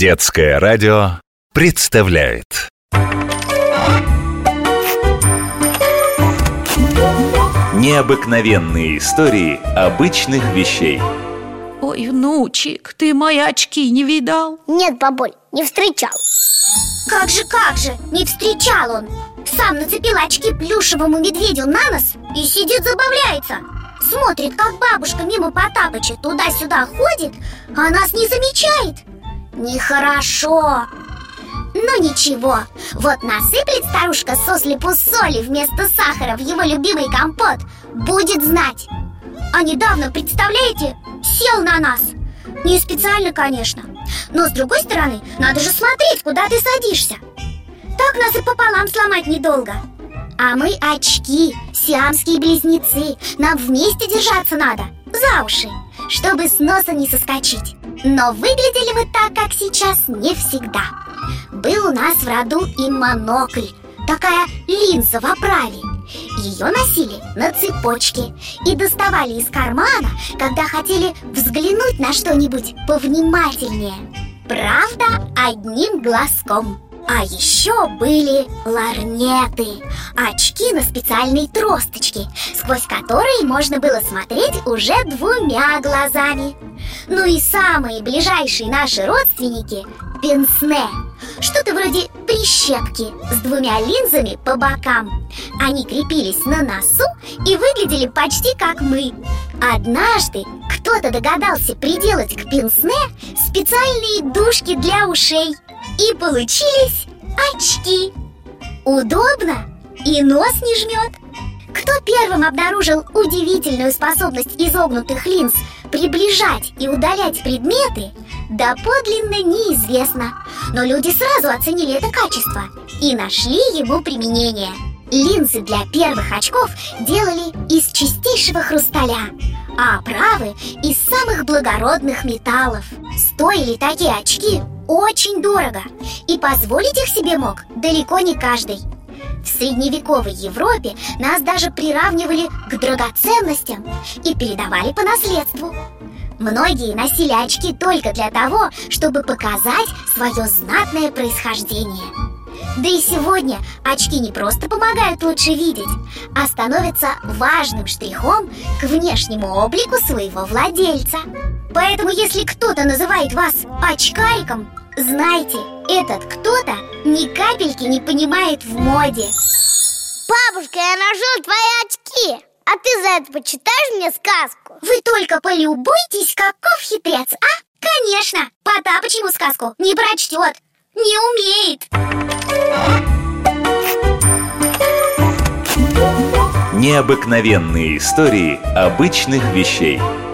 Детское радио представляет. Необыкновенные истории обычных вещей. Ой, внучек, ты мои очки не видал? Нет, бабуль, не встречал. Как же, как же, не встречал он. Сам нацепил очки плюшевому медведю на нос и сидит забавляется. Смотрит, как бабушка мимо Потапыча туда-сюда ходит, а нас не замечает Нехорошо. Но ничего, вот насыплет старушка сослепу соли вместо сахара в его любимый компот. Будет знать. А недавно, представляете, сел на нас. Не специально, конечно. Но с другой стороны, надо же смотреть, куда ты садишься. Так нас и пополам сломать недолго. А мы очки, сиамские близнецы. Нам вместе держаться надо, за уши Чтобы с носа не соскочить Но выглядели мы так, как сейчас, не всегда. Был у нас в роду и монокль Такая линза в оправе. Ее носили на цепочке И доставали из кармана, когда хотели взглянуть на что-нибудь повнимательнее. Правда, одним глазком. А еще были ларнеты Очки на специальной тросточке Сквозь которые можно было смотреть уже двумя глазами Ну и самые ближайшие наши родственники – пенсне. Что-то вроде прищепки с двумя линзами по бокам. Они крепились на носу и выглядели почти как мы. Однажды кто-то догадался приделать к пенсне специальные дужки для ушей. И получились очки. Удобно и нос не жмет Кто первым обнаружил удивительную способность изогнутых линз приближать и удалять предметы, доподлинно неизвестно. Но люди сразу оценили это качество и нашли ему применение. Линзы для первых очков делали из чистейшего хрусталя А оправы из самых благородных металлов. Стоили такие очки очень дорого И позволить их себе мог далеко не каждый в средневековой Европе нас даже приравнивали к драгоценностям и передавали по наследству. Многие носили очки только для того, чтобы показать свое знатное происхождение. Да и сегодня очки не просто помогают лучше видеть, а становятся важным штрихом к внешнему облику своего владельца. Поэтому если кто-то называет вас очкариком, знайте, этот кто-то ни капельки не понимает в моде. Бабушка, я нашел твои очки А ты за это почитаешь мне сказку? Вы только полюбуйтесь, каков хитрец, а? Конечно, Потапыч ему сказку не прочтет, не умеет Необыкновенные истории обычных вещей –